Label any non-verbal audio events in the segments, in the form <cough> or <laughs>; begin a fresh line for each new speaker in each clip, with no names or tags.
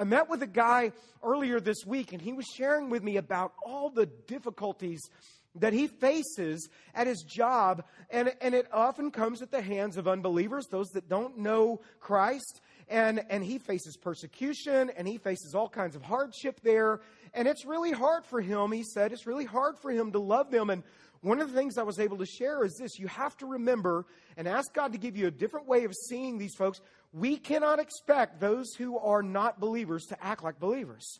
I met with a guy earlier this week, and he was sharing with me about all the difficulties that he faces at his job, and, and it often comes at the hands of unbelievers, those that don't know Christ. And, and he faces persecution and he faces all kinds of hardship there. And it's really hard for him, he said, it's really hard for him to love them. And one of the things I was able to share is this you have to remember and ask God to give you a different way of seeing these folks. We cannot expect those who are not believers to act like believers.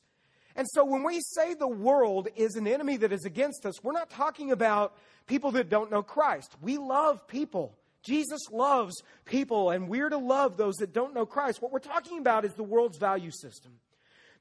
And so when we say the world is an enemy that is against us, we're not talking about people that don't know Christ. We love people. Jesus loves people, and we're to love those that don't know Christ. What we're talking about is the world's value system.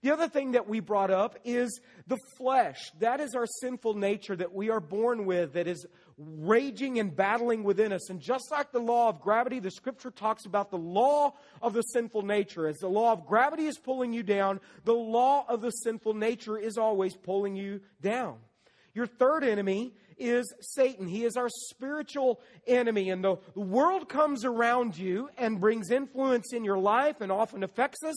The other thing that we brought up is the flesh. That is our sinful nature that we are born with, that is raging and battling within us. And just like the law of gravity, the scripture talks about the law of the sinful nature. As the law of gravity is pulling you down, the law of the sinful nature is always pulling you down. Your third enemy is Satan. He is our spiritual enemy. And the world comes around you and brings influence in your life and often affects us.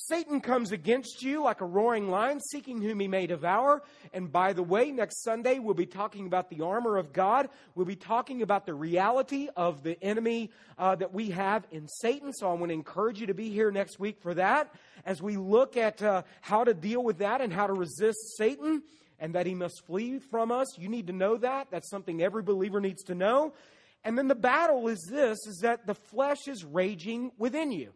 Satan comes against you like a roaring lion, seeking whom he may devour. And by the way, next Sunday we'll be talking about the armor of God. We'll be talking about the reality of the enemy uh, that we have in Satan. So I want to encourage you to be here next week for that as we look at uh, how to deal with that and how to resist Satan and that he must flee from us. You need to know that. That's something every believer needs to know. And then the battle is this is that the flesh is raging within you.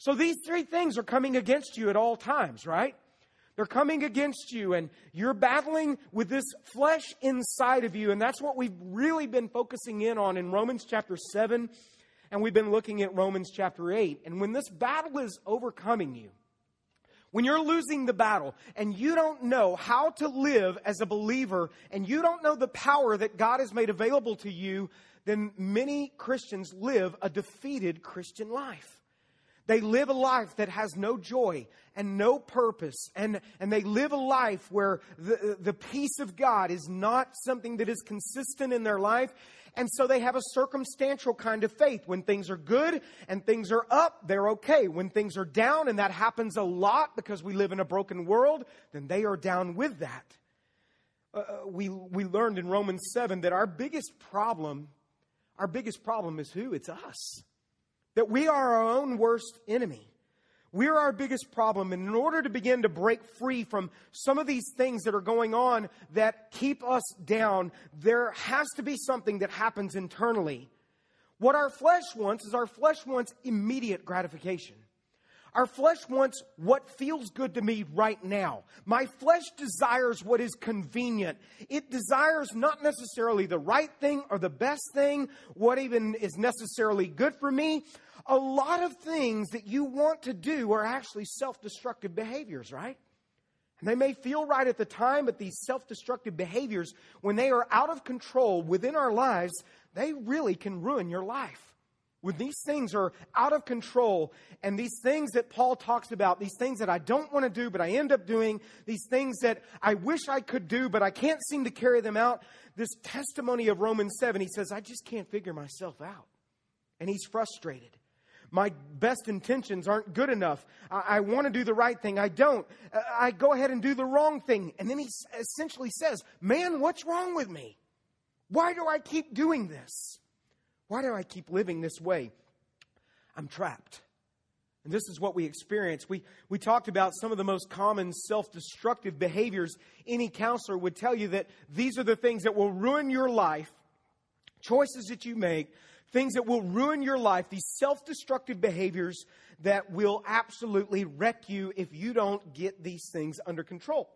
So these three things are coming against you at all times, right? They're coming against you, and you're battling with this flesh inside of you. And that's what we've really been focusing in on in Romans chapter 7, and we've been looking at Romans chapter 8. And when this battle is overcoming you, when you're losing the battle and you don't know how to live as a believer and you don't know the power that God has made available to you, then many Christians live a defeated Christian life. They live a life that has no joy and no purpose. And, and they live a life where the, the peace of God is not something that is consistent in their life. And so they have a circumstantial kind of faith. When things are good and things are up, they're okay. When things are down, and that happens a lot because we live in a broken world, then they are down with that. Uh, uh we, we learned in Romans 7 that our biggest problem, our biggest problem is who? It's us that we are our own worst enemy. We're our biggest problem. And in order to begin to break free from some of these things that are going on that keep us down, there has to be something that happens internally. What our flesh wants is our flesh wants immediate gratification. Our flesh wants what feels good to me right now. My flesh desires what is convenient. It desires not necessarily the right thing or the best thing, what even is necessarily good for me. A lot of things that you want to do are actually self destructive behaviors, right? They may feel right at the time, but these self destructive behaviors, when they are out of control within our lives, they really can ruin your life. When these things are out of control, and these things that Paul talks about, these things that I don't want to do, but I end up doing, these things that I wish I could do, but I can't seem to carry them out, this testimony of Romans 7, he says, I just can't figure myself out. And he's frustrated. My best intentions aren't good enough. I, I want to do the right thing. I don't. I go ahead and do the wrong thing. And then he essentially says, Man, what's wrong with me? Why do I keep doing this? Why do I keep living this way? I'm trapped. And this is what we experience. We, we talked about some of the most common self destructive behaviors. Any counselor would tell you that these are the things that will ruin your life, choices that you make, things that will ruin your life, these self destructive behaviors that will absolutely wreck you if you don't get these things under control.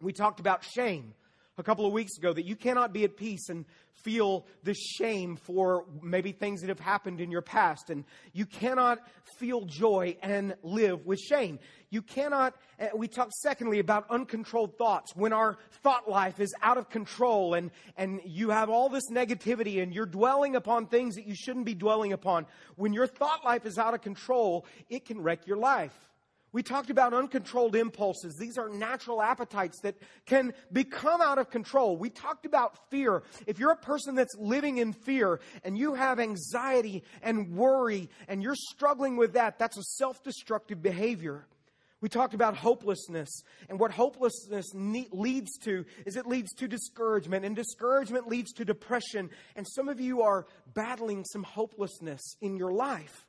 We talked about shame a couple of weeks ago that you cannot be at peace and feel the shame for maybe things that have happened in your past. And you cannot feel joy and live with shame. You cannot, uh, we talked secondly about uncontrolled thoughts. When our thought life is out of control and, and you have all this negativity and you're dwelling upon things that you shouldn't be dwelling upon. When your thought life is out of control, it can wreck your life. We talked about uncontrolled impulses. These are natural appetites that can become out of control. We talked about fear. If you're a person that's living in fear and you have anxiety and worry and you're struggling with that, that's a self destructive behavior. We talked about hopelessness, and what hopelessness ne- leads to is it leads to discouragement, and discouragement leads to depression. And some of you are battling some hopelessness in your life.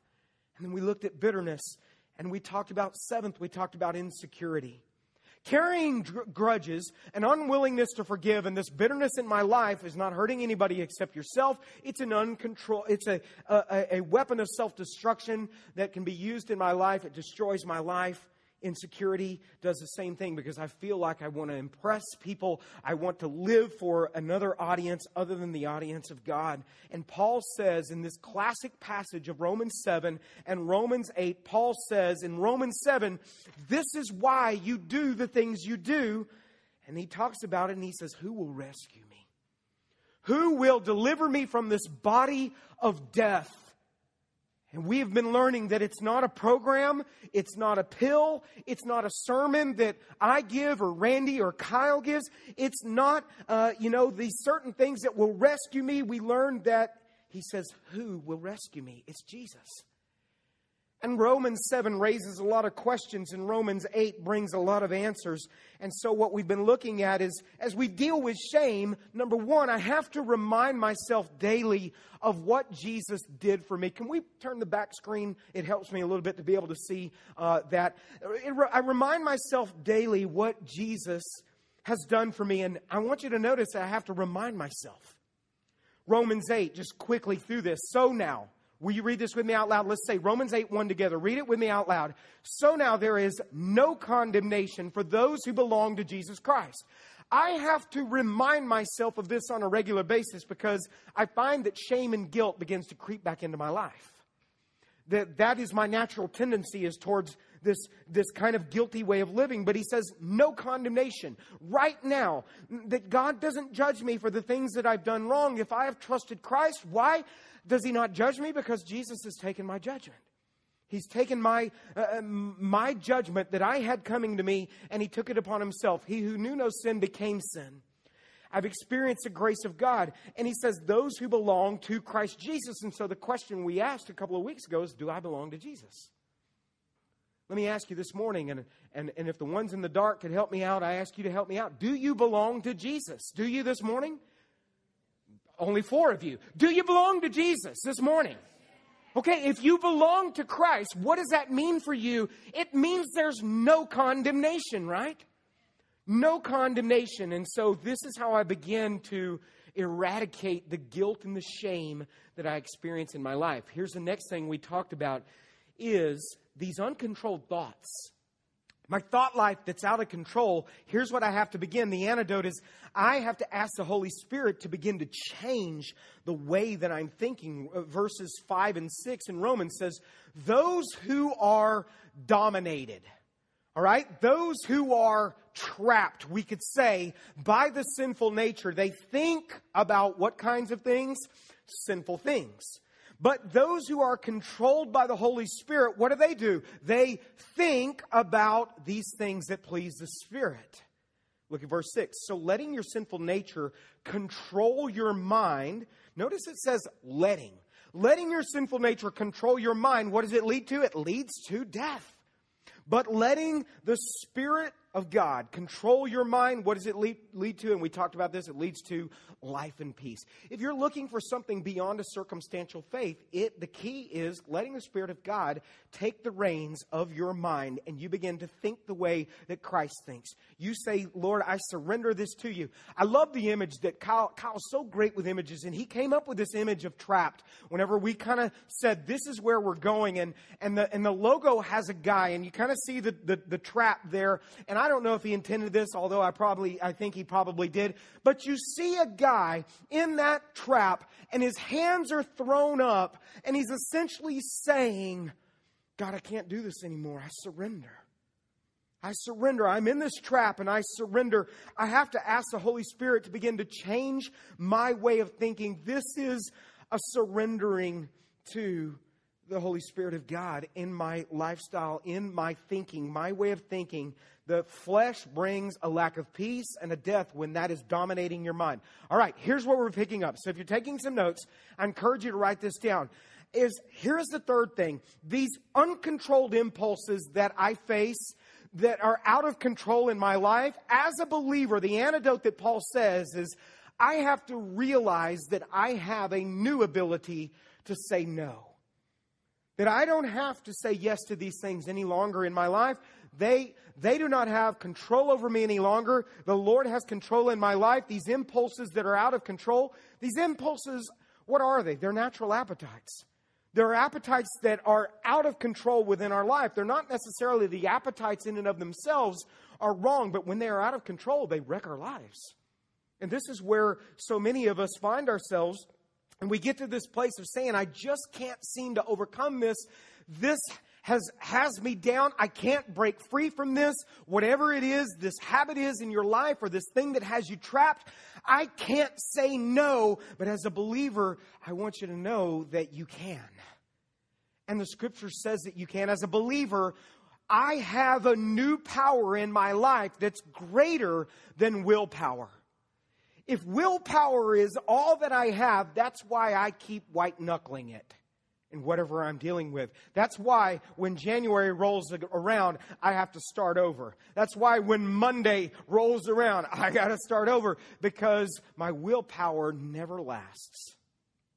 And then we looked at bitterness, and we talked about seventh, we talked about insecurity. Carrying grudges, an unwillingness to forgive, and this bitterness in my life is not hurting anybody except yourself. It's an uncontrolled, it's a, a, a weapon of self destruction that can be used in my life. It destroys my life. Insecurity does the same thing because I feel like I want to impress people. I want to live for another audience other than the audience of God. And Paul says in this classic passage of Romans 7 and Romans 8, Paul says in Romans 7, this is why you do the things you do. And he talks about it and he says, Who will rescue me? Who will deliver me from this body of death? And we have been learning that it's not a program, it's not a pill, it's not a sermon that I give or Randy or Kyle gives. It's not, uh, you know, these certain things that will rescue me. We learned that he says, Who will rescue me? It's Jesus. And Romans 7 raises a lot of questions, and Romans 8 brings a lot of answers. And so, what we've been looking at is as we deal with shame, number one, I have to remind myself daily of what Jesus did for me. Can we turn the back screen? It helps me a little bit to be able to see uh, that. I remind myself daily what Jesus has done for me, and I want you to notice I have to remind myself. Romans 8, just quickly through this. So now, Will you read this with me out loud? Let's say Romans 8 1 together. Read it with me out loud. So now there is no condemnation for those who belong to Jesus Christ. I have to remind myself of this on a regular basis because I find that shame and guilt begins to creep back into my life. That that is my natural tendency is towards this, this kind of guilty way of living. But he says, no condemnation. Right now, that God doesn't judge me for the things that I've done wrong. If I have trusted Christ, why? Does he not judge me? Because Jesus has taken my judgment. He's taken my, uh, um, my judgment that I had coming to me and he took it upon himself. He who knew no sin became sin. I've experienced the grace of God. And he says, those who belong to Christ Jesus. And so the question we asked a couple of weeks ago is, do I belong to Jesus? Let me ask you this morning, and, and, and if the ones in the dark could help me out, I ask you to help me out. Do you belong to Jesus? Do you this morning? Only four of you. Do you belong to Jesus this morning? Okay, if you belong to Christ, what does that mean for you? It means there's no condemnation, right? No condemnation. And so this is how I begin to eradicate the guilt and the shame that I experience in my life. Here's the next thing we talked about is these uncontrolled thoughts my thought life that's out of control, here's what I have to begin. The antidote is I have to ask the Holy Spirit to begin to change the way that I'm thinking. Uh, verses 5 and 6 in Romans says, Those who are dominated, all right, those who are trapped, we could say, by the sinful nature, they think about what kinds of things? Sinful things. But those who are controlled by the Holy Spirit, what do they do? They think about these things that please the Spirit. Look at verse 6. So letting your sinful nature control your mind, notice it says letting. Letting your sinful nature control your mind, what does it lead to? It leads to death. But letting the Spirit of God control your mind, what does it lead, lead to? And we talked about this, it leads to life and peace. If you're looking for something beyond a circumstantial faith, it the key is letting the Spirit of God take the reins of your mind and you begin to think the way that Christ thinks. You say, Lord, I surrender this to you. I love the image that Kyle, Kyle's so great with images, and he came up with this image of trapped whenever we kind of said, This is where we're going, and, and, the, and the logo has a guy, and you kind of see the, the, the trap there. And don't know if he intended this, although I probably, I think he probably did. But you see a guy in that trap, and his hands are thrown up, and he's essentially saying, God, I can't do this anymore. I surrender. I surrender. I'm in this trap and I surrender. I have to ask the Holy Spirit to begin to change my way of thinking. This is a surrendering to the Holy Spirit of God in my lifestyle, in my thinking, my way of thinking. The flesh brings a lack of peace and a death when that is dominating your mind. All right, here's what we're picking up. So if you're taking some notes, I encourage you to write this down. Is here's the third thing. These uncontrolled impulses that I face, that are out of control in my life, as a believer, the antidote that Paul says is I have to realize that I have a new ability to say no. That I don't have to say yes to these things any longer in my life. They, they do not have control over me any longer. The Lord has control in my life. These impulses that are out of control, these impulses, what are they? They're natural appetites. There are appetites that are out of control within our life. They're not necessarily the appetites in and of themselves are wrong, but when they are out of control, they wreck our lives. And this is where so many of us find ourselves. And we get to this place of saying, I just can't seem to overcome this. This has, has me down. I can't break free from this. Whatever it is, this habit is in your life or this thing that has you trapped, I can't say no. But as a believer, I want you to know that you can. And the scripture says that you can. As a believer, I have a new power in my life that's greater than willpower. If willpower is all that I have, that's why I keep white knuckling it in whatever I'm dealing with. That's why when January rolls around, I have to start over. That's why when Monday rolls around, I got to start over because my willpower never lasts.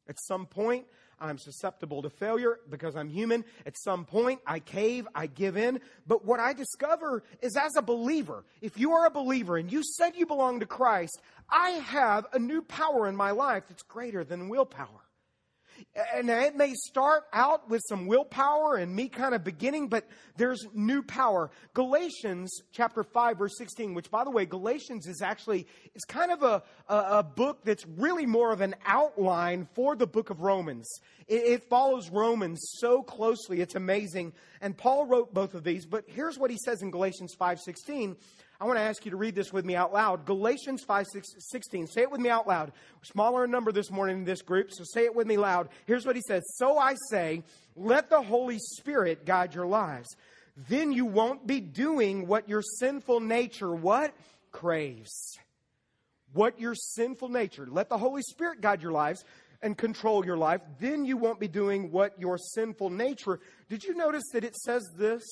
At some point, I'm susceptible to failure because I'm human. At some point, I cave, I give in. But what I discover is as a believer, if you are a believer and you said you belong to Christ, I have a new power in my life that's greater than willpower. And it may start out with some willpower and me kind of beginning, but there's new power. Galatians chapter 5 verse 16, which by the way, Galatians is actually, it's kind of a, a, a book that's really more of an outline for the book of Romans. It, it follows Romans so closely. It's amazing. And Paul wrote both of these, but here's what he says in Galatians 5 16. I want to ask you to read this with me out loud. Galatians 5 16. Say it with me out loud. Smaller in number this morning in this group, so say it with me loud. Here's what he says So I say, let the Holy Spirit guide your lives. Then you won't be doing what your sinful nature what? Craves. What your sinful nature. Let the Holy Spirit guide your lives and control your life. Then you won't be doing what your sinful nature. Did you notice that it says this?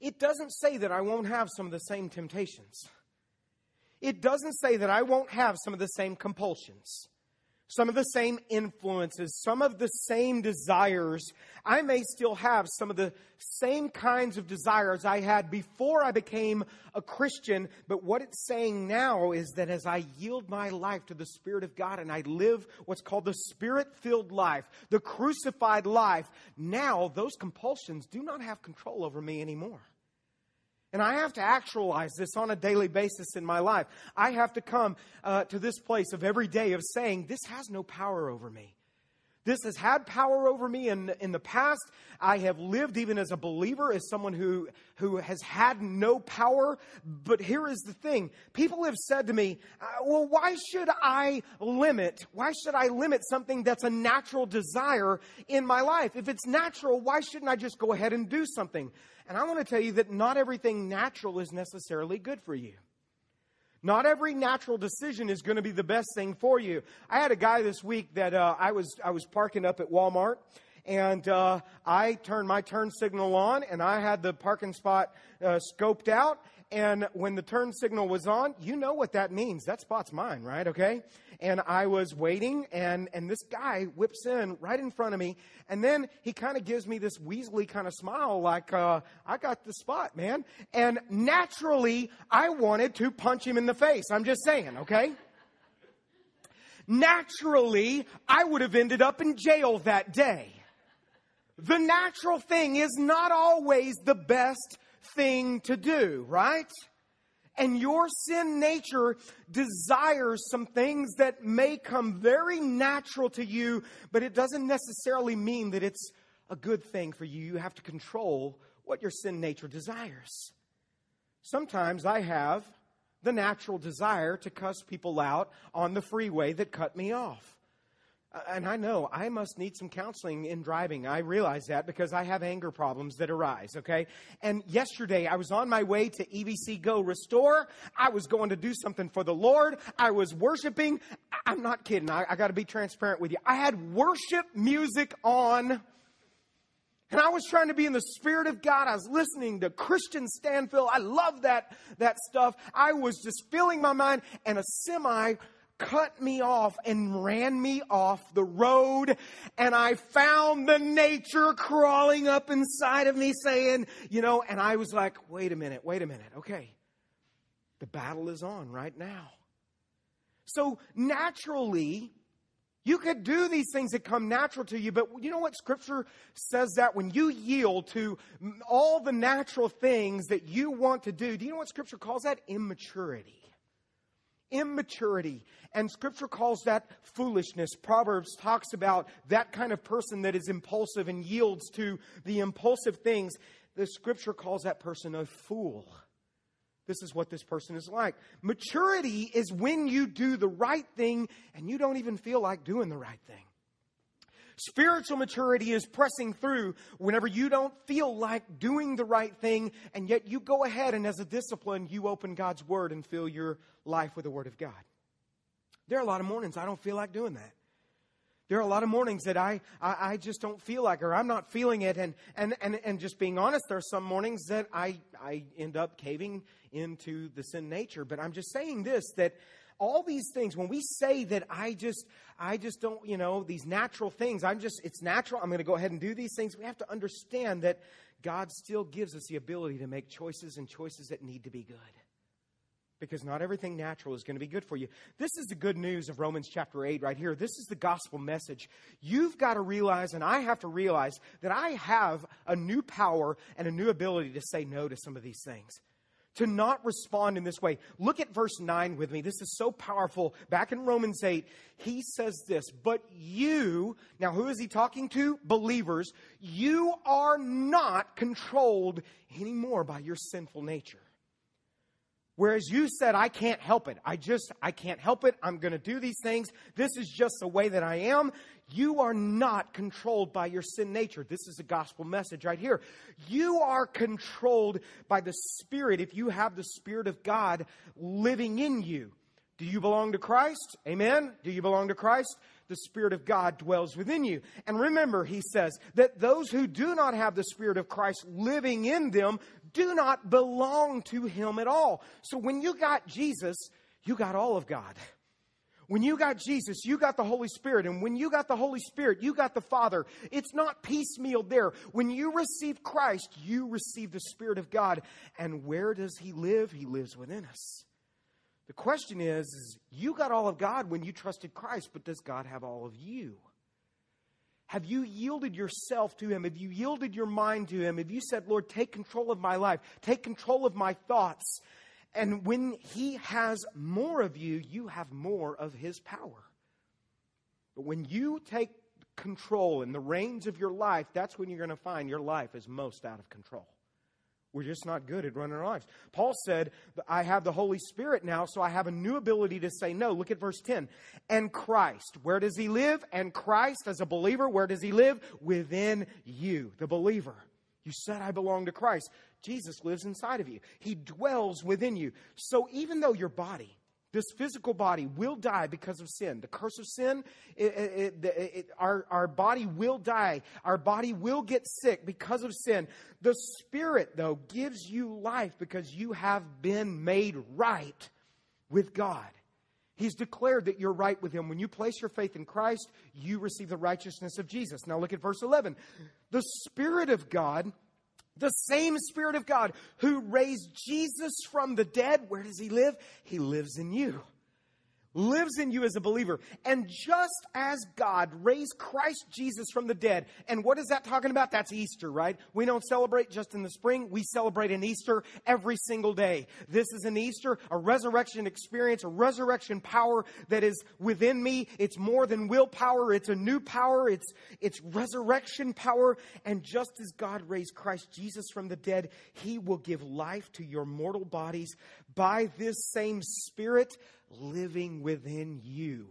It doesn't say that I won't have some of the same temptations. It doesn't say that I won't have some of the same compulsions, some of the same influences, some of the same desires. I may still have some of the same kinds of desires I had before I became a Christian, but what it's saying now is that as I yield my life to the Spirit of God and I live what's called the Spirit filled life, the crucified life, now those compulsions do not have control over me anymore. And I have to actualize this on a daily basis in my life. I have to come uh, to this place of every day of saying, This has no power over me. This has had power over me in, in the past. I have lived even as a believer, as someone who, who has had no power. But here is the thing. People have said to me, uh, well, why should I limit? Why should I limit something that's a natural desire in my life? If it's natural, why shouldn't I just go ahead and do something? And I want to tell you that not everything natural is necessarily good for you. Not every natural decision is going to be the best thing for you. I had a guy this week that uh, I was I was parking up at Walmart, and uh, I turned my turn signal on, and I had the parking spot uh, scoped out, and when the turn signal was on, you know what that means. That spot's mine, right? Okay? And I was waiting, and, and this guy whips in right in front of me. And then he kind of gives me this weaselly kind of smile, like, uh, I got the spot, man. And naturally, I wanted to punch him in the face. I'm just saying, okay? naturally, I would have ended up in jail that day. The natural thing is not always the best thing to do, right? And your sin nature desires some things that may come very natural to you, but it doesn't necessarily mean that it's a good thing for you. You have to control what your sin nature desires. Sometimes I have the natural desire to cuss people out on the freeway that cut me off. Uh, and I know I must need some counseling in driving. I realize that because I have anger problems that arise, okay? And yesterday I was on my way to EBC Go Restore. I was going to do something for the Lord. I was worshiping. I'm not kidding. I, I got to be transparent with you. I had worship music on And I was trying to be in the Spirit of God. I was listening to Kristian Stanfill. I love that, that stuff. I was just filling my mind, and a semi cut me off and ran me off the road. And I found the nature crawling up inside of me saying, you know, and I was like, wait a minute, wait a minute. Okay. The battle is on right now. So naturally, you could do these things that come natural to you, but you know what Scripture says that when you yield to all the natural things that you want to do, do you know what Scripture calls that? Immaturity. Immaturity. And Scripture calls that foolishness. Proverbs talks about that kind of person that is impulsive and yields to the impulsive things. The Scripture calls that person a fool this is what this person is like. Maturity is when you do the right thing and you don't even feel like doing the right thing. Spiritual maturity is pressing through whenever you don't feel like doing the right thing, and yet you go ahead and, as a discipline, you open God's Word and fill your life with the Word of God. There are a lot of mornings I don't feel like doing that. There are a lot of mornings that I, I, I, just don't feel like, or I'm not feeling it. And, and, and, and just being honest, there are some mornings that I, I end up caving into the sin nature. But I'm just saying this that all these things, when we say that I just, I just don't, you know, these natural things, I'm just, it's natural, I'm going to go ahead and do these things, we have to understand that God still gives us the ability to make choices and choices that need to be good because not everything natural is going to be good for you. This is the good news of Romans chapter 8 right here. This is the gospel message. You've got to realize, and I have to realize, that I have a new power and a new ability to say no to some of these things. To not respond in this way. Look at verse 9 with me. This is so powerful. Back in Romans 8, he says this, but you, now who is he talking to? Believers. You are not controlled anymore by your sinful nature. Whereas you said, I can't help it. I just, I can't help it. I'm going to do these things. This is just the way that I am. You are not controlled by your sin nature. This is a gospel message right here. You are controlled by the Spirit if you have the Spirit of God living in you. Do you belong to Christ? Amen. Do you belong to Christ? The Spirit of God dwells within you. And remember, he says that those who do not have the Spirit of Christ living in them do not belong to Him at all. So when you got Jesus, you got all of God. When you got Jesus, you got the Holy Spirit. And when you got the Holy Spirit, you got the Father. It's not piecemeal there. When you receive Christ, you receive the Spirit of God. And where does He live? He lives within us. The question is, is you got all of God when you trusted Christ, but does God have all of you? Have you yielded yourself to Him? Have you yielded your mind to Him? Have you said, Lord, take control of my life, take control of my thoughts? And when He has more of you, you have more of His power. But when you take control in the reins of your life, that's when you're going to find your life is most out of control. We're just not good at running our lives. Paul said, I have the Holy Spirit now, so I have a new ability to say no. Look at verse 10. And Christ, where does he live? And Christ, as a believer, where does he live? Within you, the believer. You said, I belong to Christ. Jesus lives inside of you, he dwells within you. So even though your body, this physical body will die because of sin. The curse of sin, it, it, it, our, our body will die. Our body will get sick because of sin. The Spirit, though, gives you life because you have been made right with God. He's declared that you're right with Him. When you place your faith in Christ, you receive the righteousness of Jesus. Now look at verse 11. The Spirit of God the same Spirit of God who raised Jesus from the dead, where does He live? He lives in you lives in you as a believer. And just as God raised Christ Jesus from the dead, and what is that talking about? That's Easter, right? We don't celebrate just in the spring, we celebrate an Easter every single day. This is an Easter, a resurrection experience, a resurrection power that is within me. It's more than willpower, it's a new power, it's, it's resurrection power. And just as God raised Christ Jesus from the dead, He will give life to your mortal bodies by this same Spirit living within you.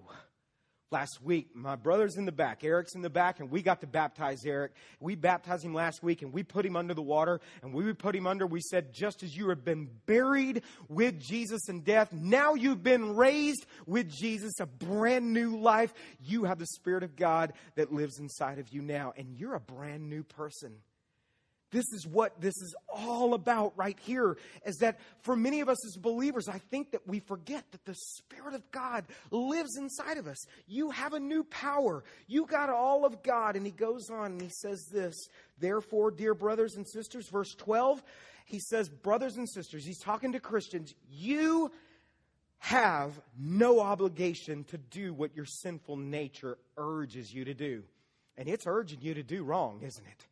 last week. My brother's in the back, Eric's in the back, and we got to baptize Eric. We baptized him last week, and we put him under the water. And we put him under, we said, just as you have been buried with Jesus in death, now you've been raised with Jesus, a brand new life. You have the Spirit of God that lives inside of you now, and you're a brand new person. This is what this is all about right here. Is that for many of us as believers, I think that we forget that the Spirit of God lives inside of us. You have a new power. You got all of God. And he goes on and he says this Therefore, dear brothers and sisters, verse 12, he says, Brothers and sisters, he's talking to Christians, you have no obligation to do what your sinful nature urges you to do. And it's urging you to do wrong, isn't it?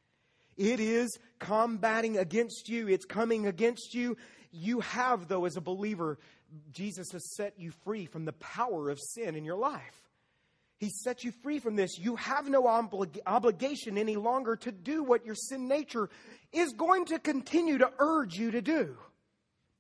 It is combating against you, it's coming against you. You have, though, as a believer, Jesus has set you free from the power of sin in your life. He set you free from this. You have no oblig- obligation any longer to do what your sin nature is going to continue to urge you to do.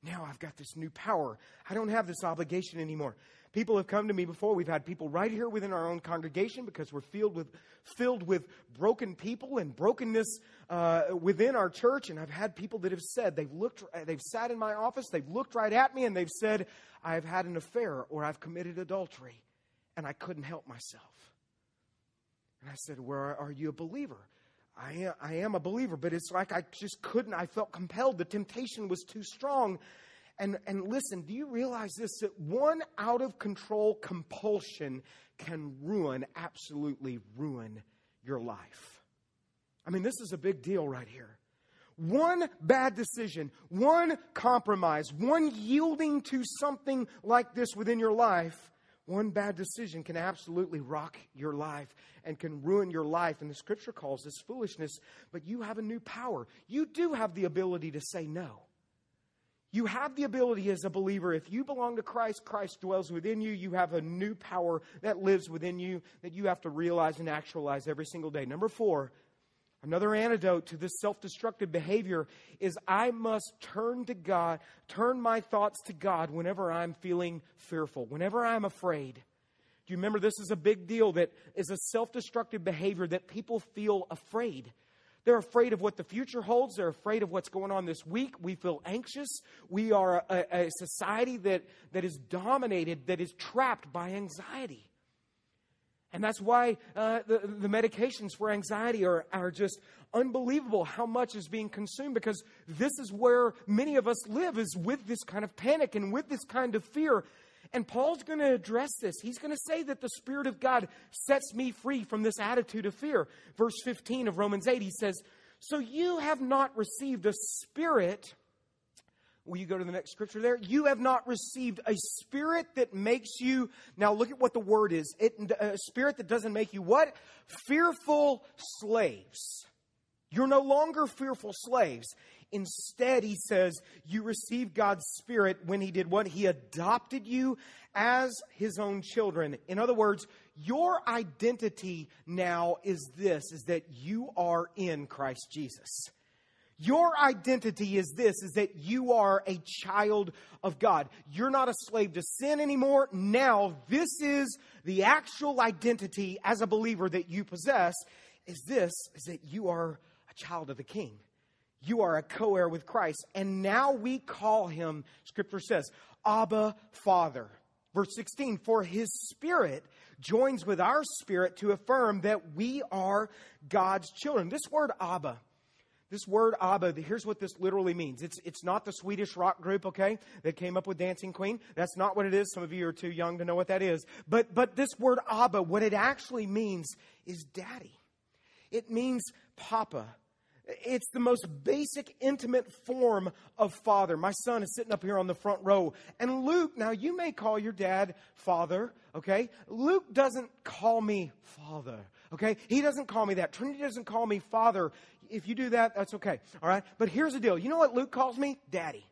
Now I've got this new power. I don't have this obligation anymore. People have come to me before. We've had people right here within our own congregation because we're filled with filled with broken people and brokenness uh, within our church. And I've had people that have said they've looked, they've sat in my office, they've looked right at me, and they've said, "I've had an affair or I've committed adultery, and I couldn't help myself." And I said, "Where are you a believer?" I am, I am a believer, but it's like I just couldn't. I felt compelled. The temptation was too strong. And, and listen, do you realize this? That one out of control compulsion can ruin, absolutely ruin your life. I mean, this is a big deal right here. One bad decision, one compromise, one yielding to something like this within your life, one bad decision can absolutely rock your life and can ruin your life. And the scripture calls this foolishness, but you have a new power. You do have the ability to say no. You have the ability as a believer, if you belong to Christ, Christ dwells within you. You have a new power that lives within you that you have to realize and actualize every single day. Number four, another antidote to this self destructive behavior is I must turn to God, turn my thoughts to God whenever I'm feeling fearful, whenever I'm afraid. Do you remember this is a big deal that is a self destructive behavior that people feel afraid? They're afraid of what the future holds. They're afraid of what's going on this week. We feel anxious. We are a, a society that, that is dominated, that is trapped by anxiety. And that's why uh, the, the medications for anxiety are, are just unbelievable how much is being consumed because this is where many of us live is with this kind of panic and with this kind of fear. And Paul's going to address this. He's going to say that the Spirit of God sets me free from this attitude of fear. Verse 15 of Romans 8, he says, So you have not received a spirit. Will you go to the next scripture there? You have not received a spirit that makes you. Now look at what the word is. It, a spirit that doesn't make you what? Fearful slaves. You're no longer fearful slaves. Instead, he says, you received God's Spirit when he did what? He adopted you as his own children. In other words, your identity now is this, is that you are in Christ Jesus. Your identity is this, is that you are a child of God. You're not a slave to sin anymore. Now, this is the actual identity as a believer that you possess, is this, is that you are a child of the King. You are a co heir with Christ. And now we call him, Scripture says, Abba Father. Verse 16, for his spirit joins with our spirit to affirm that we are God's children. This word Abba, this word Abba, here's what this literally means. It's, it's not the Swedish rock group, okay, that came up with Dancing Queen. That's not what it is. Some of you are too young to know what that is. But, but this word Abba, what it actually means is daddy. It means papa. It's the most basic, intimate form of father. My son is sitting up here on the front row. And Luke, now you may call your dad father, okay? Luke doesn't call me father, okay? He doesn't call me that. Trinity doesn't call me father. If you do that, that's okay, all right? But here's the deal you know what Luke calls me? Daddy.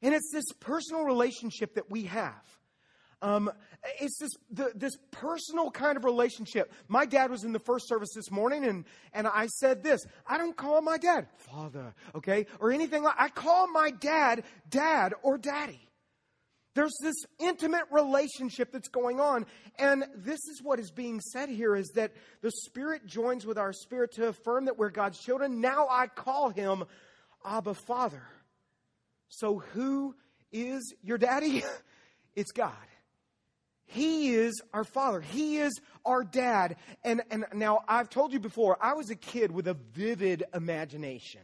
And it's this personal relationship that we have. Um, it's this the, this personal kind of relationship. My dad was in the first service this morning, and and I said this: I don't call my dad father, okay, or anything like. I call my dad dad or daddy. There's this intimate relationship that's going on. And this is what is being said here is that the Spirit joins with our spirit to affirm that we're God's children. Now I call him Abba Father. So who is your daddy? <laughs> It's God. He is our father. He is our dad. And, and now I've told you before, I was a kid with a vivid imagination.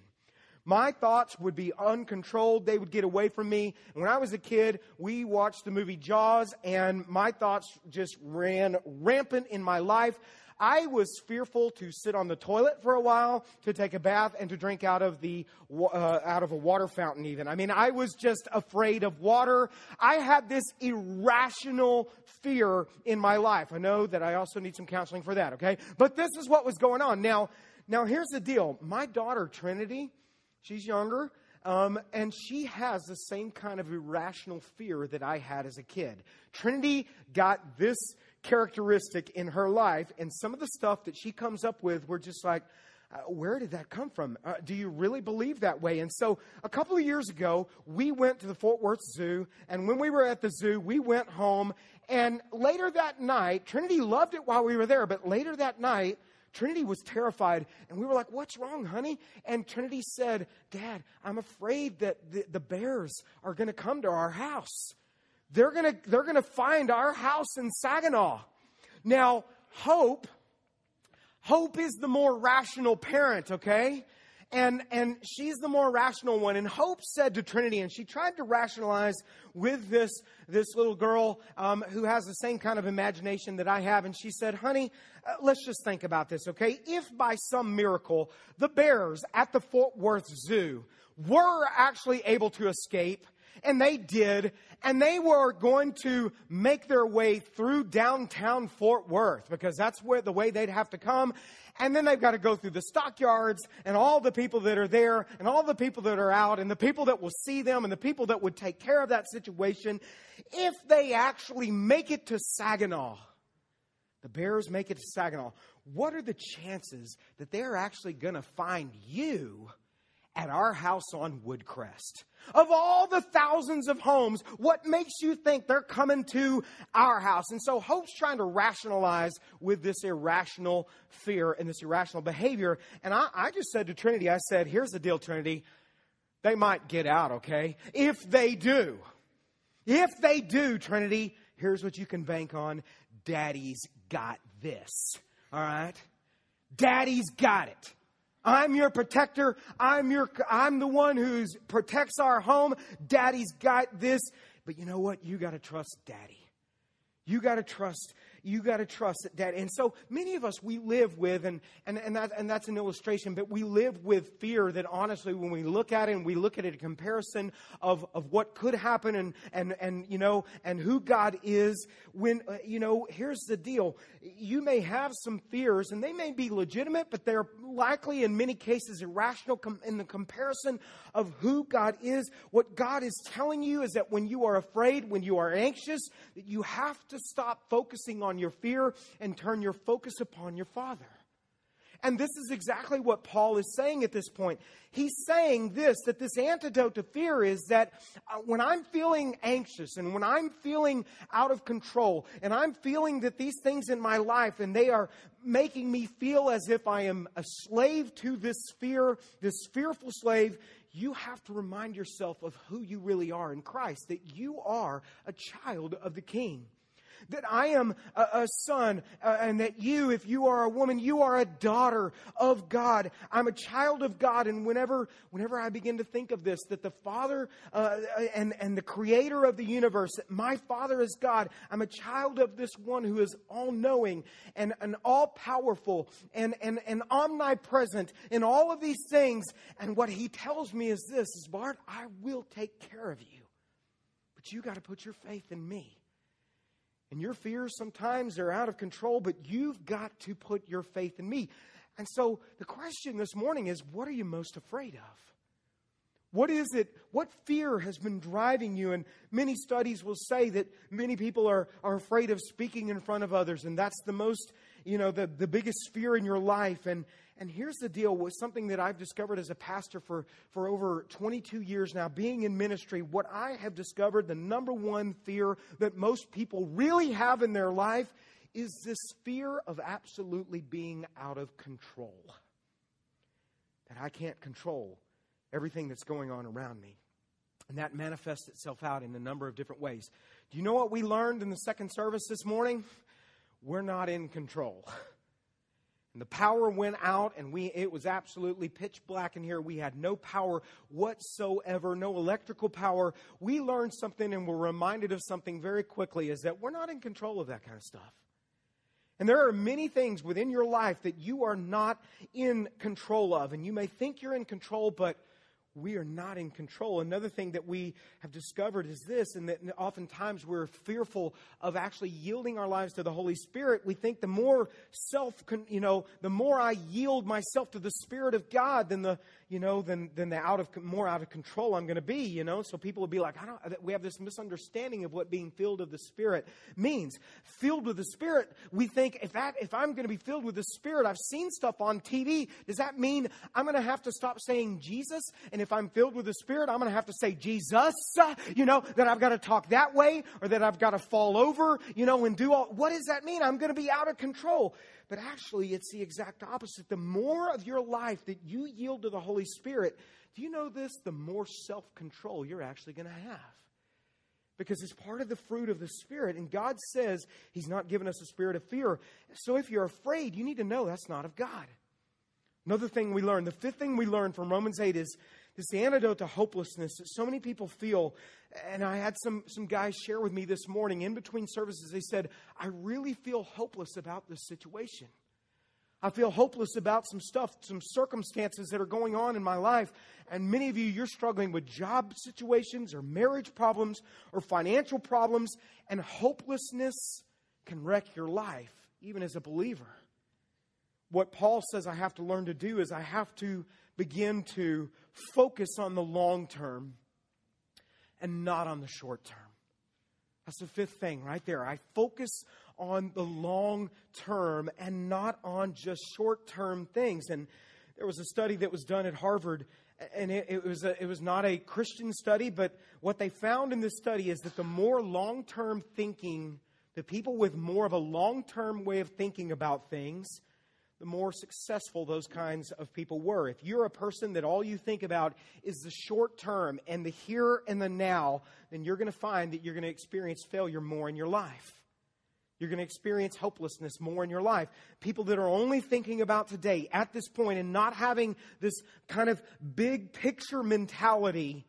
My thoughts would be uncontrolled. They would get away from me. And when I was a kid, we watched the movie Jaws, and my thoughts just ran rampant in my life. I was fearful to sit on the toilet for a while, to take a bath, and to drink out of the uh, out of a water fountain. Even I mean, I was just afraid of water. I had this irrational fear in my life. I know that I also need some counseling for that. Okay, but this is what was going on. Now, now here's the deal. My daughter Trinity She's younger, um, and she has the same kind of irrational fear that I had as a kid. Trinity got this characteristic in her life, and some of the stuff that she comes up with, we're just like, uh, where did that come from? Uh, do you really believe that way? And so, a couple of years ago, we went to the Fort Worth Zoo, and when we were at the zoo, we went home. And later that night, Trinity loved it while we were there, but later that night, Trinity was terrified, and we were like, What's wrong, honey? And Trinity said, Dad, I'm afraid that the, the bears are going to come to our house. They're to they're to find our house in Saginaw. Now, Hope, Hope is the more rational parent, okay? And, and she's the more rational one. And Hope said to Trinity, and she tried to rationalize with this, this little girl um, who has the same kind of imagination that I have. And she said, Honey, uh, let's just think about this, okay? If by some miracle the bears at the Fort Worth Zoo were actually able to escape, and they did, and they were going to make their way through downtown Fort Worth because that's where the way they'd have to come. And then they've got to go through the stockyards and all the people that are there and all the people that are out and the people that will see them and the people that would take care of that situation. If they actually make it to Saginaw, the Bears make it to Saginaw, what are the chances that they're actually going to find you at our house on Woodcrest? Of all the thousands of homes, what makes you think they're coming to our house? And so Hope's trying to rationalize with this irrational fear and this irrational behavior. And I, I just said to Trinity, I said, here's the deal, Trinity. They might get out, okay? If they do. If they do, Trinity, here's what you can bank on. Daddy's got this. All right? Daddy's got it. I'm your protector. I'm your, I'm the one who protects our home. Daddy's got this. But you know what? You got to trust daddy. You got to trust you got to trust that. And so many of us, we live with, and, and, and, that, and that's an illustration, but we live with fear that honestly, when we look at it and we look at it in comparison of, of what could happen and, and, and, you know, and who God is, when, uh, you know, here's the deal. You may have some fears, and they may be legitimate, but they're likely in many cases irrational com- in the comparison of who God is. What God is telling you is that when you are afraid, when you are anxious, that you have to stop focusing on your fear and turn your focus upon your Father. And this is exactly what Paul is saying at this point. He's saying this that this antidote to fear is that uh, when I'm feeling anxious and when I'm feeling out of control and I'm feeling that these things in my life and they are making me feel as if I am a slave to this fear, this fearful slave, you have to remind yourself of who you really are in Christ, that you are a child of the King that I am a, son, uh, and that you, if you are a woman, you are a daughter of God. I'm a child of God. And whenever, whenever I begin to think of this, that the Father uh, and, and the creator of the universe, that my Father is God, I'm a child of this one who is all knowing and, and all powerful and, and, and omnipresent in all of these things. And what he tells me is this is Bart, I will take care of you. But you got to put your faith in me. And your fears sometimes are out of control, but you've got to put your faith in me. And so the question this morning is what are you most afraid of? What is it? What fear has been driving you? And many studies will say that many people are, are afraid of speaking in front of others, and that's the most you know, the, the biggest fear in your life. And, and here's the deal with something that I've discovered as a pastor for, for over 22 years now, being in ministry, what I have discovered the number one fear that most people really have in their life is this fear of absolutely being out of control. That I can't control everything that's going on around me. And that manifests itself out in a number of different ways. Do you know what we learned in the second service this morning? We're not in control. <laughs> And the power went out, and we it was absolutely pitch black in here. We had no power whatsoever, no electrical power. We learned something and were reminded of something very quickly is that we're not in control of that kind of stuff. And there are many things within your life that you are not in control of. And you may think you're in control, but we are not in control. Another thing that we have discovered is this, and that oftentimes we're fearful of actually yielding our lives to the Holy Spirit. We think the more self, you know, the more I yield myself to the Spirit of God, then the, you know, then, then the out of, more out of control I'm going to be, you know. So people will be like, I don't, we have this misunderstanding of what being filled of the Spirit means. Filled with the Spirit, we think if that, if I'm going to be filled with the Spirit, I've seen stuff on TV. Does that mean I'm going to have to stop saying Jesus? And if I'm filled with the Spirit, I'm going to have to say Jesus, you know, that I've got to talk that way or that I've got to fall over, you know, and do all, what does that mean? I'm going to be out of control. But actually, it's the exact opposite. The more of your life that you yield to the Holy Spirit, do you know this? The more self control you're actually going to have. Because it's part of the fruit of the Spirit. And God says He's not given us a spirit of fear. So if you're afraid, you need to know that's not of God. Another thing we learn, the fifth thing we learn from Romans 8 is this antidote to hopelessness that so many people feel. And I had some, some guys share with me this morning in between services. They said, I really feel hopeless about this situation. I feel hopeless about some stuff, some circumstances that are going on in my life. And many of you, you're struggling with job situations or marriage problems or financial problems. And hopelessness can wreck your life, even as a believer. What Paul says I have to learn to do is I have to begin to focus on the long term and not on the short term. That's the fifth thing right there. I focus on the long term and not on just short term things. And there was a study that was done at Harvard, and it, it was, a, it was not a Christian study, but what they found in this study is that the more long term thinking, the people with more of a long term way of thinking about things, the more successful those kinds of people were. If you're a person that all you think about is the short term and the here and the now, then you're going to find that you're going to experience failure more in your life. You're going to experience hopelessness more in your life. People that are only thinking about today at this point and not having this kind of big picture mentality,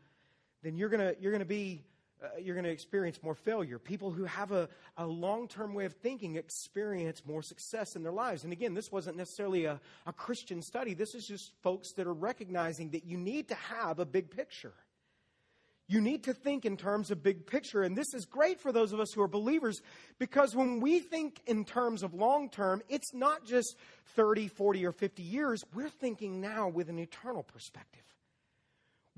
then you're going to, you're going to be uh, you're going to experience more failure. People who have a, a long term way of thinking experience more success in their lives. And again, this wasn't necessarily a, a Christian study. This is just folks that are recognizing that you need to have a big picture. You need to think in terms of big picture. And this is great for those of us who are believers because when we think in terms of long term, it's not just 30, 40, or 50 years. We're thinking now with an eternal perspective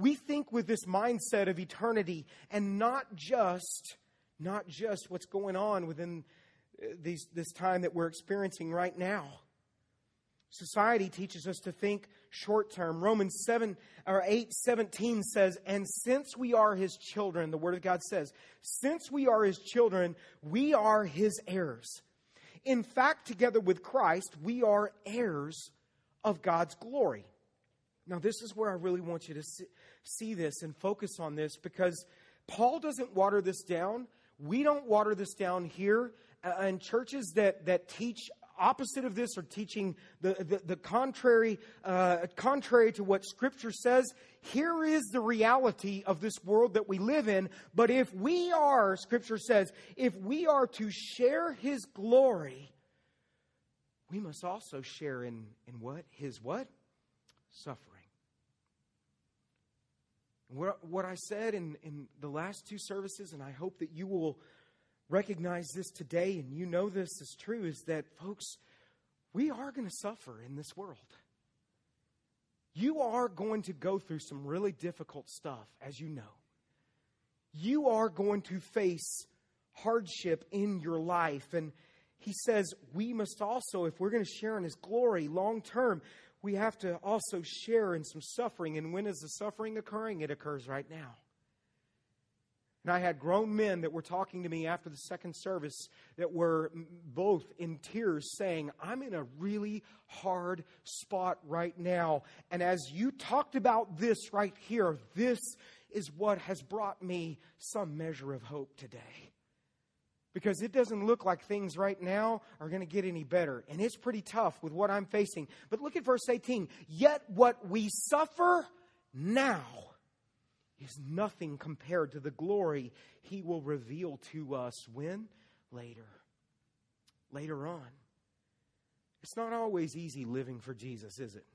we think with this mindset of eternity and not just not just what's going on within uh, these, this time that we're experiencing right now. Society teaches us to think short term. Romans 7 or 8 17 says, And since we are his children, the word of God says, since we are his children, we are his heirs. In fact, together with Christ, we are heirs of God's glory. Now, this is where I really want you to see, this and focus on this because Paul doesn't water this down. We don't water this down here. Uh, and churches that, that teach opposite of this are teaching the, the, the contrary, uh, contrary to what Scripture says. Here is the reality of this world that we live in. But if we are, Scripture says, if we are to share His glory, we must also share in, in what? His what? Suffering. What, I said in, in the last two services, and I hope that you will recognize this today and you know this is true, is that, folks, we are going to suffer in this world. You are going to go through some really difficult stuff, as you know. You are going to face hardship in your life. And he says we must also, if we're going to share in his glory long term, we have to also share in some suffering. And when is the suffering occurring? It occurs right now. And I had grown men that were talking to me after the second service that were both in tears saying, I'm in a really hard spot right now. And as you talked about this right here, this is what has brought me some measure of hope today. Because it doesn't look like things right now are going to get any better. And it's pretty tough with what I'm facing. But look at verse 18. Yet what we suffer now is nothing compared to the glory he will reveal to us when? Later. Later on. It's not always easy living for Jesus, is it?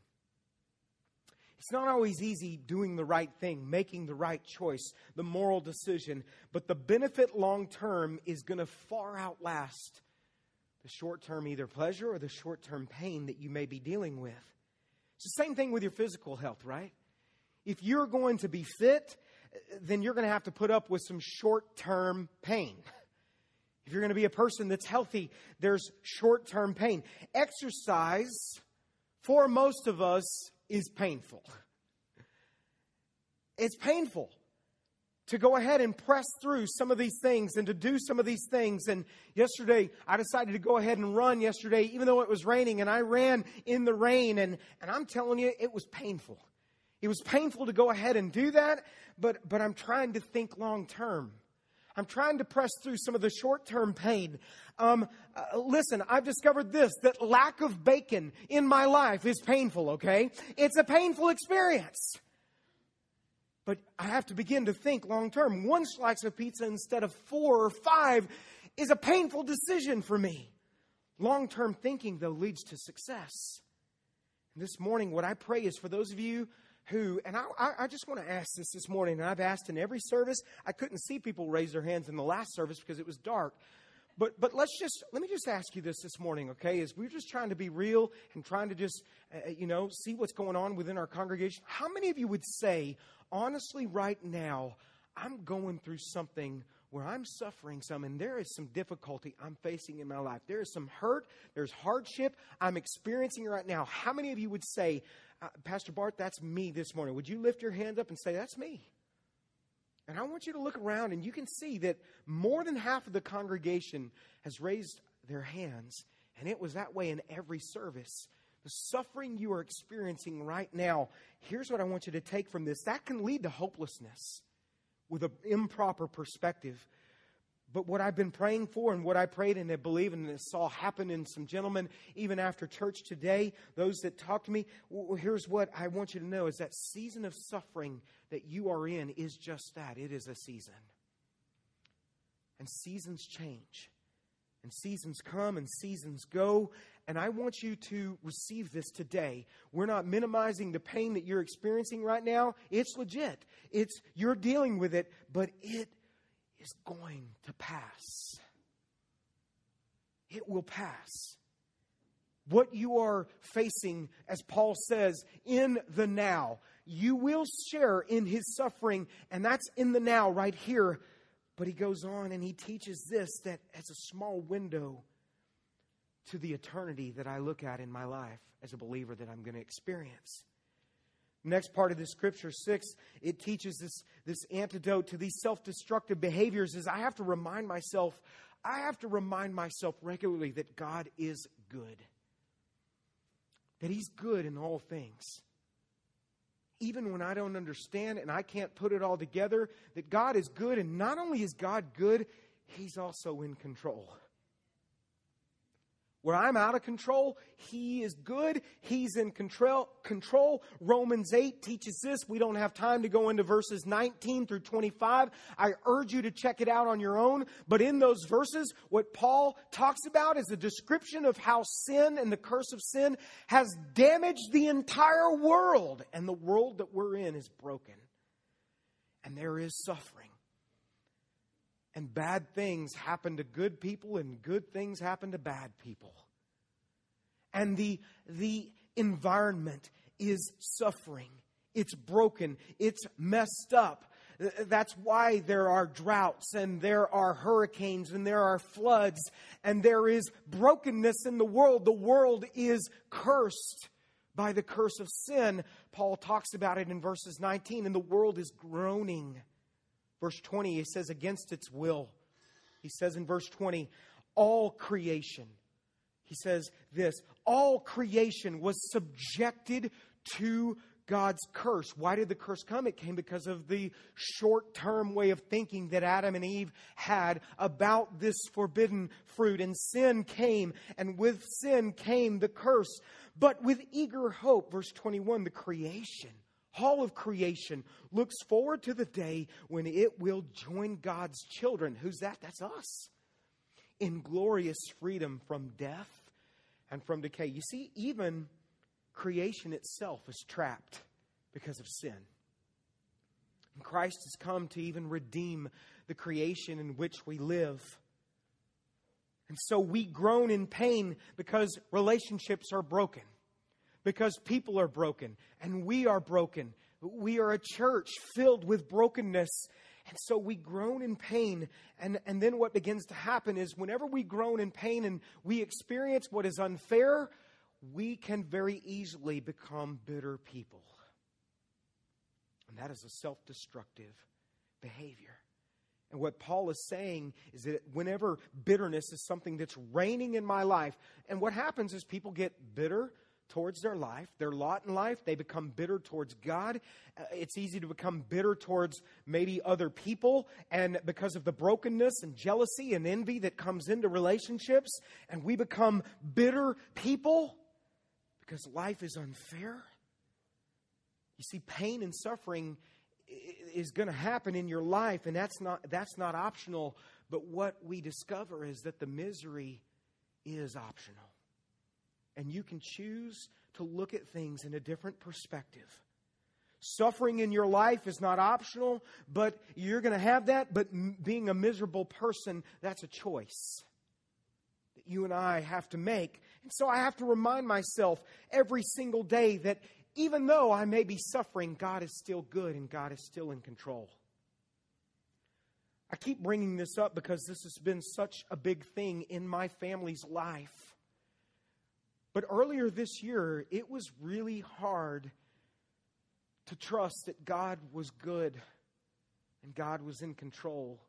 It's not always easy doing the right thing, making the right choice, the moral decision, but the benefit long term is going to far outlast the short term either pleasure or the short term pain that you may be dealing with. It's the same thing with your physical health, right? If you're going to be fit, then you're going to have to put up with some short term pain. If you're going to be a person that's healthy, there's short term pain. Exercise, for most of us, is painful. It's painful to go ahead and press through some of these things and to do some of these things. And yesterday, I decided to go ahead and run yesterday, even though it was raining, and I ran in the rain. And, and I'm telling you, it was painful. It was painful to go ahead and do that, but, but I'm trying to think long term. I'm trying to press through some of the short term pain. Um, uh, listen, I've discovered this that lack of bacon in my life is painful, okay? It's a painful experience. But I have to begin to think long term. One slice of pizza instead of four or five is a painful decision for me. Long term thinking, though, leads to success. And this morning, what I pray is for those of you who, and I, I, just want to ask this this morning, and I've asked in every service. I couldn't see people raise their hands in the last service because it was dark. But, but let's just, let me just ask you this this morning, okay? As we're just trying to be real and trying to just, uh, you know, see what's going on within our congregation. How many of you would say, honestly, right now, I'm going through something where I'm suffering some and there is some difficulty I'm facing in my life. There is some hurt, there's hardship I'm experiencing right now. How many of you would say, uh, Pastor Bart, that's me this morning. Would you lift your hand up and say, That's me? And I want you to look around and you can see that more than half of the congregation has raised their hands, and it was that way in every service. The suffering you are experiencing right now, here's what I want you to take from this that can lead to hopelessness with an improper perspective. But what I've been praying for and what I prayed and I believe and saw happen in some gentlemen, even after church today, those that talked to me, well, here's what I want you to know is that season of suffering that you are in is just that. It is a season. And seasons change. And seasons come and seasons go. And I want you to receive this today. We're not minimizing the pain that you're experiencing right now. It's legit. It's you're dealing with it, but it is going to pass. It will pass. What you are facing, as Paul says, in the now, you will share in his suffering, and that's in the now, right here. But he goes on and he teaches this that as a small window to the eternity that I look at in my life as a believer that I'm going to experience. Next part of the scripture, six, it teaches this, this antidote to these self destructive behaviors is I have to remind myself, I have to remind myself regularly that God is good. That He's good in all things. Even when I don't understand and I can't put it all together, that God is good, and not only is God good, He's also in control. Where I'm out of control, He is good. He's in control. control. Romans 8 teaches this. We don't have time to go into verses 19 through 25. I urge you to check it out on your own. But in those verses, what Paul talks about is a description of how sin and the curse of sin has damaged the entire world. And the world that we're in is broken. And there is suffering. And bad things happen to good people, and good things happen to bad people. And the, the environment is suffering. It's broken. It's messed up. That's why there are droughts and there are hurricanes and there are floods and there is brokenness in the world. The world is cursed by the curse of sin. Paul talks about it in verses 19, and the world is groaning. Verse 20, he says, against its will. He says in verse 20, all creation. He says this all creation was subjected to God's curse. Why did the curse come? It came because of the short term way of thinking that Adam and Eve had about this forbidden fruit. And sin came, and with sin came the curse. But with eager hope, verse 21, the creation, all of creation, looks forward to the day when it will join God's children. Who's that? That's us. In glorious freedom from death and from decay. You see, even creation itself is trapped because of sin. And Christ has come to even redeem the creation in which we live. And so we groan in pain because relationships are broken, because people are broken, and we are broken. We are a church filled with brokenness. And so we groan in pain. And, and then what begins to happen is whenever we groan in pain and we experience what is unfair, we can very easily become bitter people. And that is a self destructive behavior. And what Paul is saying is that whenever bitterness is something that's reigning in my life, and what happens is people get bitter towards their life, their lot in life, they become bitter towards God. Uh, it's easy to become bitter towards maybe other people, and because of the brokenness and jealousy and envy that comes into relationships, and we become bitter people because life is unfair. You see, pain and suffering is going to happen in your life, and that's not, that's not optional. But what we discover is that the misery is optional. And you can choose to look at things in a different perspective. Suffering in your life is not optional, but you're going to have that. But m- being a miserable person, that's a choice that you and I have to make. And so I have to remind myself every single day that even though I may be suffering, God is still good and God is still in control. I keep bringing this up because this has been such a big thing in my family's life. But earlier this year, it was really hard to trust that God was good and God was in control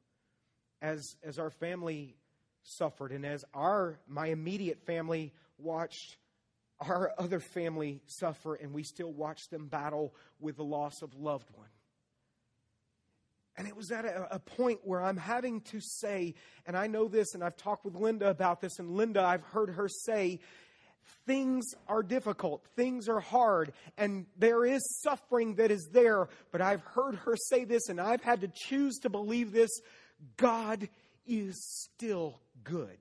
as, as our family suffered and as our my immediate family watched our other family suffer and we still watch them battle with the loss of loved one. And it was at a, a, point where I'm having to say, and I know this, and I've talked with Linda about this, and Linda, I've heard her say, things are difficult, things are hard, and there is suffering that is there. But I've heard her say this, and I've had to choose to believe this God is still good.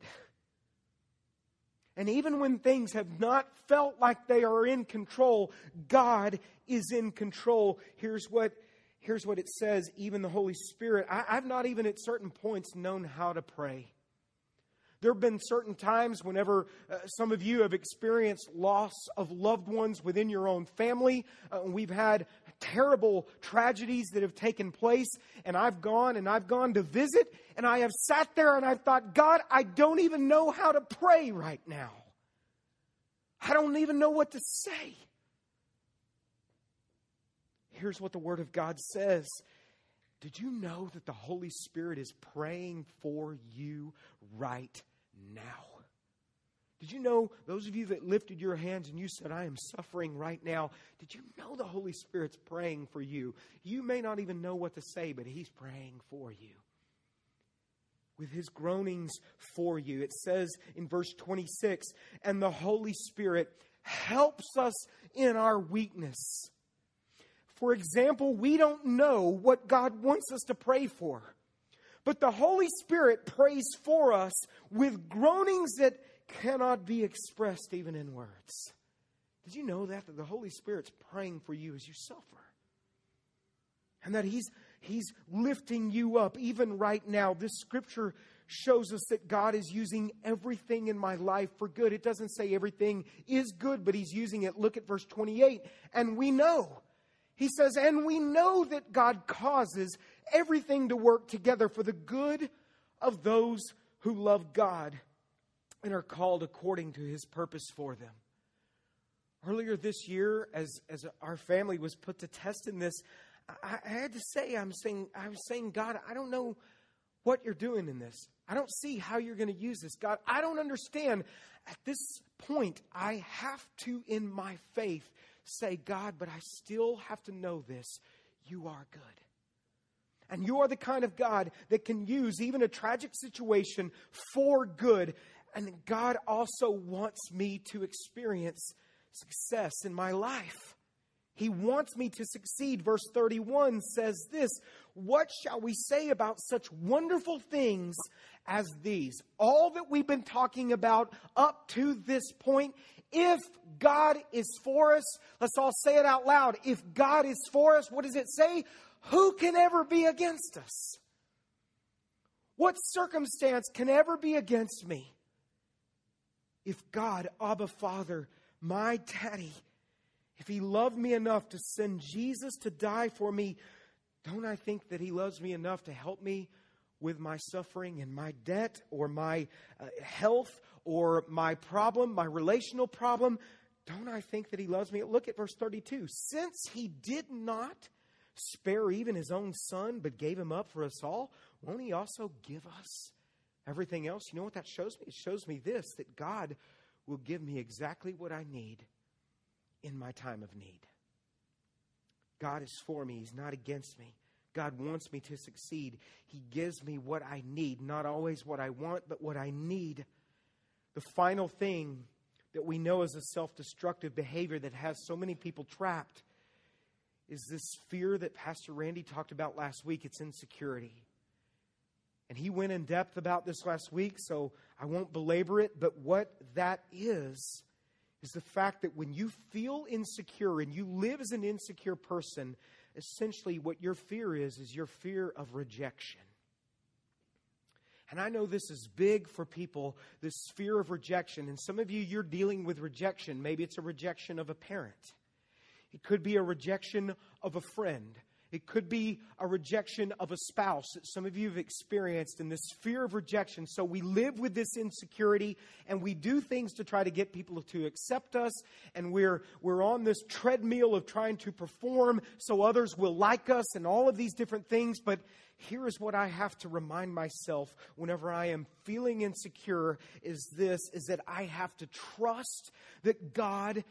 And even when things have not felt like they are in control, God is in control. Here's what, here's what it says even the Holy Spirit. I, I've not even at certain points known how to pray. There have been certain times whenever uh, some of you have experienced loss of loved ones within your own family. Uh, we've had terrible tragedies that have taken place, and I've gone and I've gone to visit, and I have sat there and I've thought, God, I don't even know how to pray right now. I don't even know what to say. Here's what the Word of God says. Did you know that the Holy Spirit is praying for you right now? Did you know, those of you that lifted your hands and you said, I am suffering right now, did you know the Holy Spirit's praying for you? You may not even know what to say, but He's praying for you. With His groanings for you. It says in verse 26 and the Holy Spirit helps us in our weakness. For example, we don't know what God wants us to pray for, but the Holy Spirit prays for us with groanings that cannot be expressed even in words. Did you know that? That the Holy Spirit's praying for you as you suffer. And that He's, he's lifting you up even right now. This scripture shows us that God is using everything in my life for good. It doesn't say everything is good, but He's using it. Look at verse 28. And we know. He says, and we know that God causes everything to work together for the good of those who love God and are called according to his purpose for them. Earlier this year, as, as our family was put to test in this, I, I had to say, I'm saying, I was saying, God, I don't know what you're doing in this. I don't see how you're going to use this. God, I don't understand. At this point, I have to, in my faith, say, God, but I still have to know this. You are good. And you are the kind of God that can use even a tragic situation for good. And God also wants me to experience success in my life. He wants me to succeed. Verse 31 says this What shall we say about such wonderful things as these? All that we've been talking about up to this point, if God is for us, let's all say it out loud. If God is for us, what does it say? Who can ever be against us? What circumstance can ever be against me? If God, Abba Father, my daddy, if he loved me enough to send Jesus to die for me, don't I think that he loves me enough to help me with my suffering and my debt or my uh, health or my problem, my relational problem? Don't I think that he loves me? Look at verse 32. Since he did not spare even his own son, but gave him up for us all, won't he also give us everything else? You know what that shows me? It shows me this that God will give me exactly what I need in my time of need. God is for me, He's not against me. God wants me to succeed. He gives me what I need, not always what I want, but what I need. The final thing that we know as a self destructive behavior that has so many people trapped is this fear that Pastor Randy talked about last week. It's insecurity. And he went in depth about this last week, so I won't belabor it. But what that is, is the fact that when you feel insecure and you live as an insecure person, essentially what your fear is, is your fear of rejection. And I know this is big for people, this fear of rejection. And some of you, you're dealing with rejection. Maybe it's a rejection of a parent, it could be a rejection of a friend. It could be a rejection of a spouse that some of you have experienced and this fear of rejection. So we live with this insecurity and we do things to try to get people to accept us. And we're, we're on this treadmill of trying to perform so others will like us and all of these different things. But here is what I have to remind myself whenever I am feeling insecure is this, is that I have to trust that God,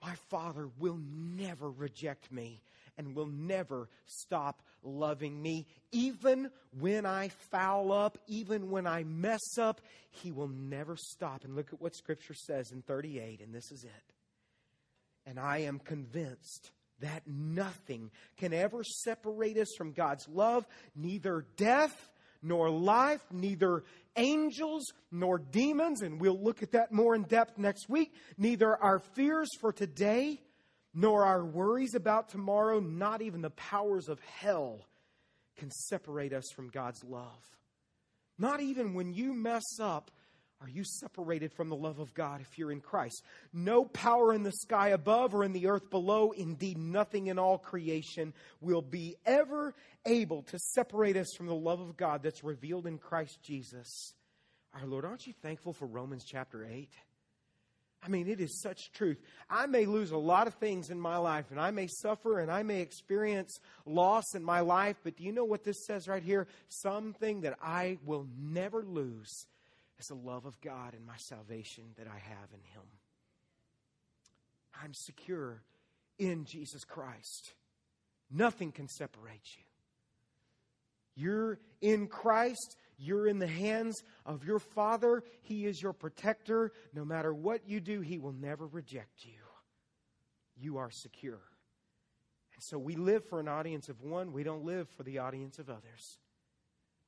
my Father, will never reject me and will never stop loving me. Even when I foul up, even when I mess up, He will never stop. And look at what Scripture says in 38, and this is it. And I am convinced that nothing can ever separate us from God's love, neither death nor life, neither angels nor demons, and we'll look at that more in depth next week, neither our fears for today nor our worries about tomorrow, not even the powers of hell can separate us from God's love. Not even when you mess up are you separated from the love of God if you're in Christ. No power in the sky above or in the earth below, indeed nothing in all creation, will be ever able to separate us from the love of God that's revealed in Christ Jesus. Our Lord, aren't you thankful for Romans chapter 8? I mean, it is such truth. I may lose a lot of things in my life, and I may suffer, and I may experience loss in my life, but do you know what this says right here? Something that I will never lose is the love of God and my salvation that I have in Him. I'm secure in Jesus Christ. Nothing can separate you. You're in Christ. You're in the hands of your Father. He is your protector. No matter what you do, He will never reject you. You are secure. And so we live for an audience of one, we don't live for the audience of others.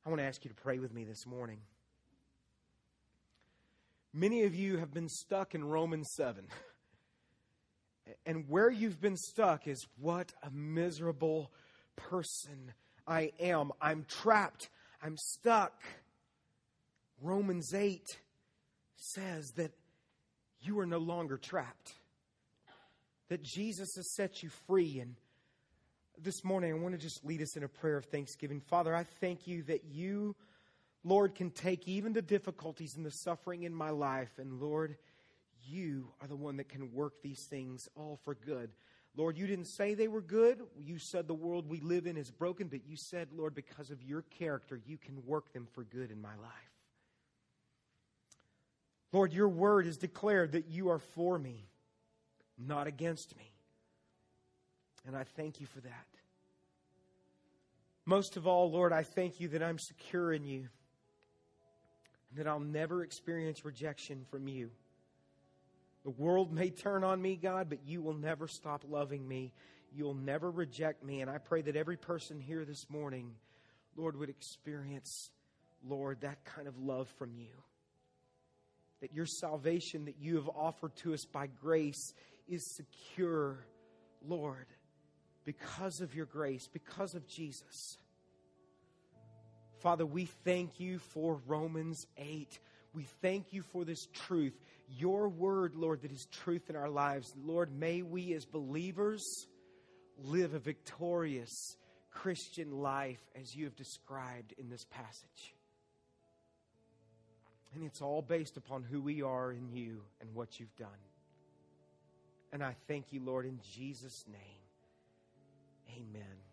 I want to ask you to pray with me this morning. Many of you have been stuck in Romans 7. <laughs> And where you've been stuck is what a miserable person I am. I'm trapped. I'm stuck. Romans 8 says that you are no longer trapped, that Jesus has set you free. And this morning, I want to just lead us in a prayer of thanksgiving. Father, I thank you that you, Lord, can take even the difficulties and the suffering in my life, and Lord, you are the one that can work these things all for good. Lord, you didn't say they were good. You said the world we live in is broken, but you said, Lord, because of your character, you can work them for good in my life. Lord, your word has declared that you are for me, not against me. And I thank you for that. Most of all, Lord, I thank you that I'm secure in you, and that I'll never experience rejection from you. The world may turn on me, God, but you will never stop loving me. You'll never reject me. And I pray that every person here this morning, Lord, would experience, Lord, that kind of love from you. That your salvation that you have offered to us by grace is secure, Lord, because of your grace, because of Jesus. Father, we thank you for Romans 8. We thank you for this truth your word, Lord, that is truth in our lives. Lord, may we as believers live a victorious Christian life as you have described in this passage. And it's all based upon who we are in you and what you've done. And I thank you, Lord, in Jesus' name. Amen.